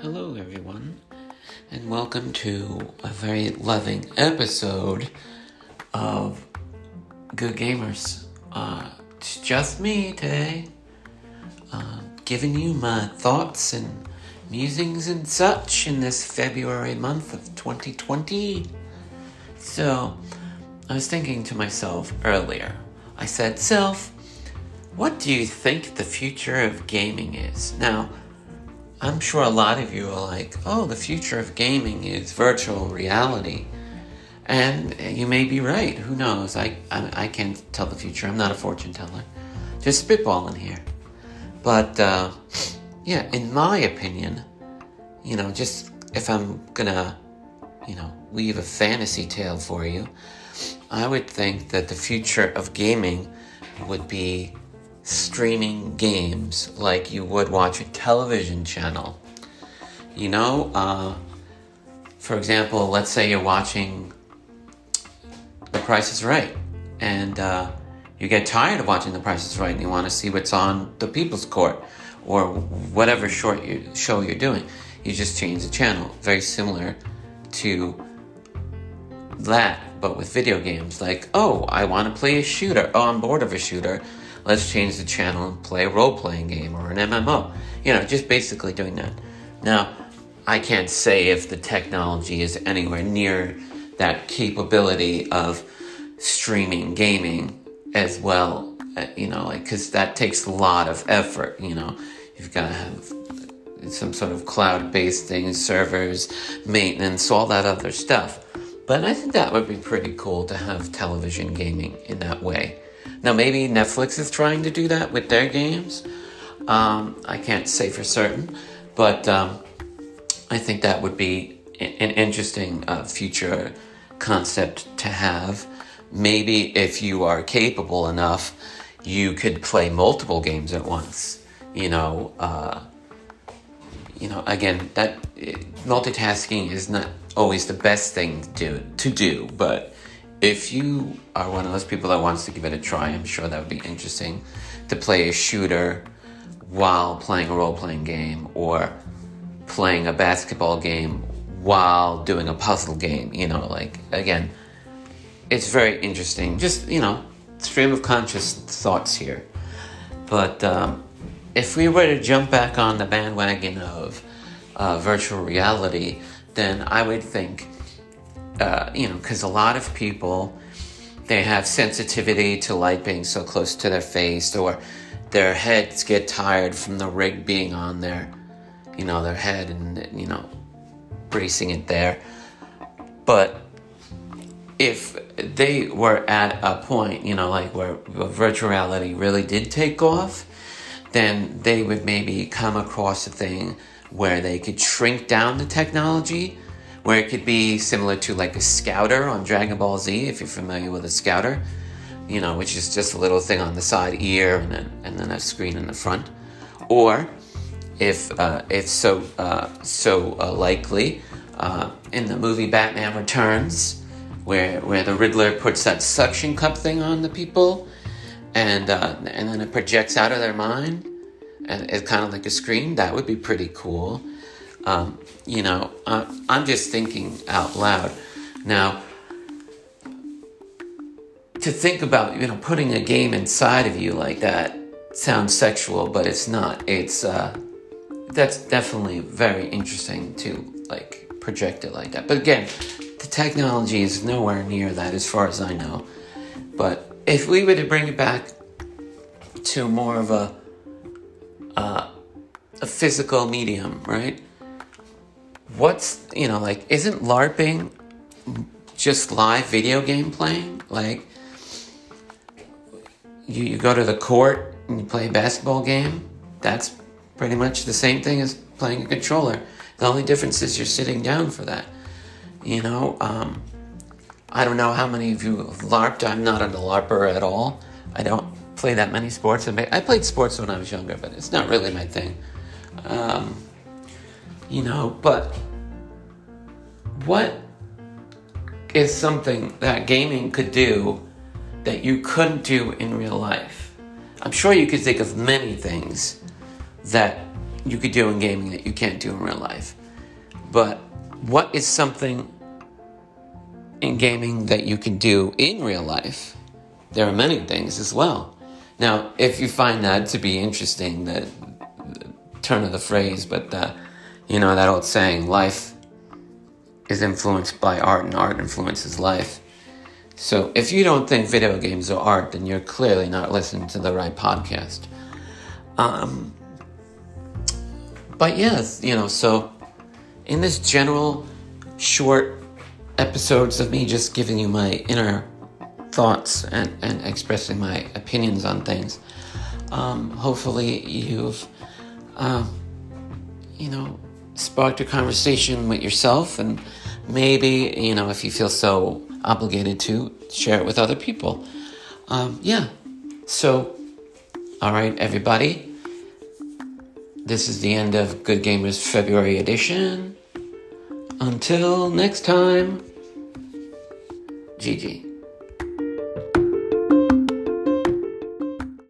Hello, everyone, and welcome to a very loving episode of Good Gamers. Uh, it's just me today, uh, giving you my thoughts and musings and such in this February month of 2020. So, I was thinking to myself earlier, I said, Self, what do you think the future of gaming is? Now, I'm sure a lot of you are like, oh, the future of gaming is virtual reality. And you may be right. Who knows? I, I, I can't tell the future. I'm not a fortune teller. Just spitballing here. But, uh, yeah, in my opinion, you know, just if I'm gonna, you know, weave a fantasy tale for you, I would think that the future of gaming would be streaming games like you would watch a television channel. You know, uh, for example, let's say you're watching The Price is Right, and uh, you get tired of watching The Price is Right and you want to see what's on The People's Court or whatever short you, show you're doing. You just change the channel. Very similar to that, but with video games. Like, oh, I want to play a shooter. Oh, I'm bored of a shooter let's change the channel and play a role playing game or an MMO. You know, just basically doing that. Now, I can't say if the technology is anywhere near that capability of streaming gaming as well, uh, you know, like, because that takes a lot of effort, you know. You've got to have some sort of cloud based things, servers, maintenance, all that other stuff. But I think that would be pretty cool to have television gaming in that way. Now, maybe Netflix is trying to do that with their games. Um, I can't say for certain, but um, I think that would be an interesting uh, future concept to have. Maybe if you are capable enough, you could play multiple games at once. You know, uh, you know, again, that multitasking is not always the best thing to do, to do, but if you are one of those people that wants to give it a try, I'm sure that would be interesting to play a shooter while playing a role playing game or playing a basketball game while doing a puzzle game. You know, like, again, it's very interesting. Just, you know, stream of conscious thoughts here. But um, if we were to jump back on the bandwagon of uh, virtual reality, then I would think uh, you know, because a lot of people they have sensitivity to light being so close to their face, or their heads get tired from the rig being on their, you know, their head and you know, bracing it there. But if they were at a point, you know, like where virtual reality really did take off, then they would maybe come across a thing where they could shrink down the technology where it could be similar to like a scouter on Dragon Ball Z, if you're familiar with a scouter, you know, which is just a little thing on the side ear and then and then a screen in the front, or if uh, it's so uh, so uh, likely uh, in the movie Batman Returns, where where the Riddler puts that suction cup thing on the people, and uh, and then it projects out of their mind, and it's kind of like a screen. That would be pretty cool. Um, you know, uh, I'm just thinking out loud. Now, to think about, you know, putting a game inside of you like that sounds sexual, but it's not. It's, uh, that's definitely very interesting to, like, project it like that. But again, the technology is nowhere near that as far as I know. But if we were to bring it back to more of a, uh, a physical medium, right? What's you know like isn't larping just live video game playing? Like you, you go to the court and you play a basketball game that's pretty much the same thing as playing a controller. The only difference is you're sitting down for that you know? Um, i don't know how many of you have larped. I'm not a larper at all. I don't play that many sports. I played sports when i was younger but it's not really my thing. Um, you know, but what is something that gaming could do that you couldn't do in real life? I'm sure you could think of many things that you could do in gaming that you can't do in real life. But what is something in gaming that you can do in real life? There are many things as well. Now, if you find that to be interesting, the, the turn of the phrase, but the, you know that old saying, life is influenced by art and art influences life. So if you don't think video games are art, then you're clearly not listening to the right podcast. Um, but yes, you know, so in this general short episodes of me just giving you my inner thoughts and, and expressing my opinions on things, um, hopefully you've, uh, you know, sparked a conversation with yourself and maybe, you know, if you feel so obligated to, share it with other people. Um, yeah. So, all right, everybody. This is the end of Good Gamers February edition. Until next time, GG.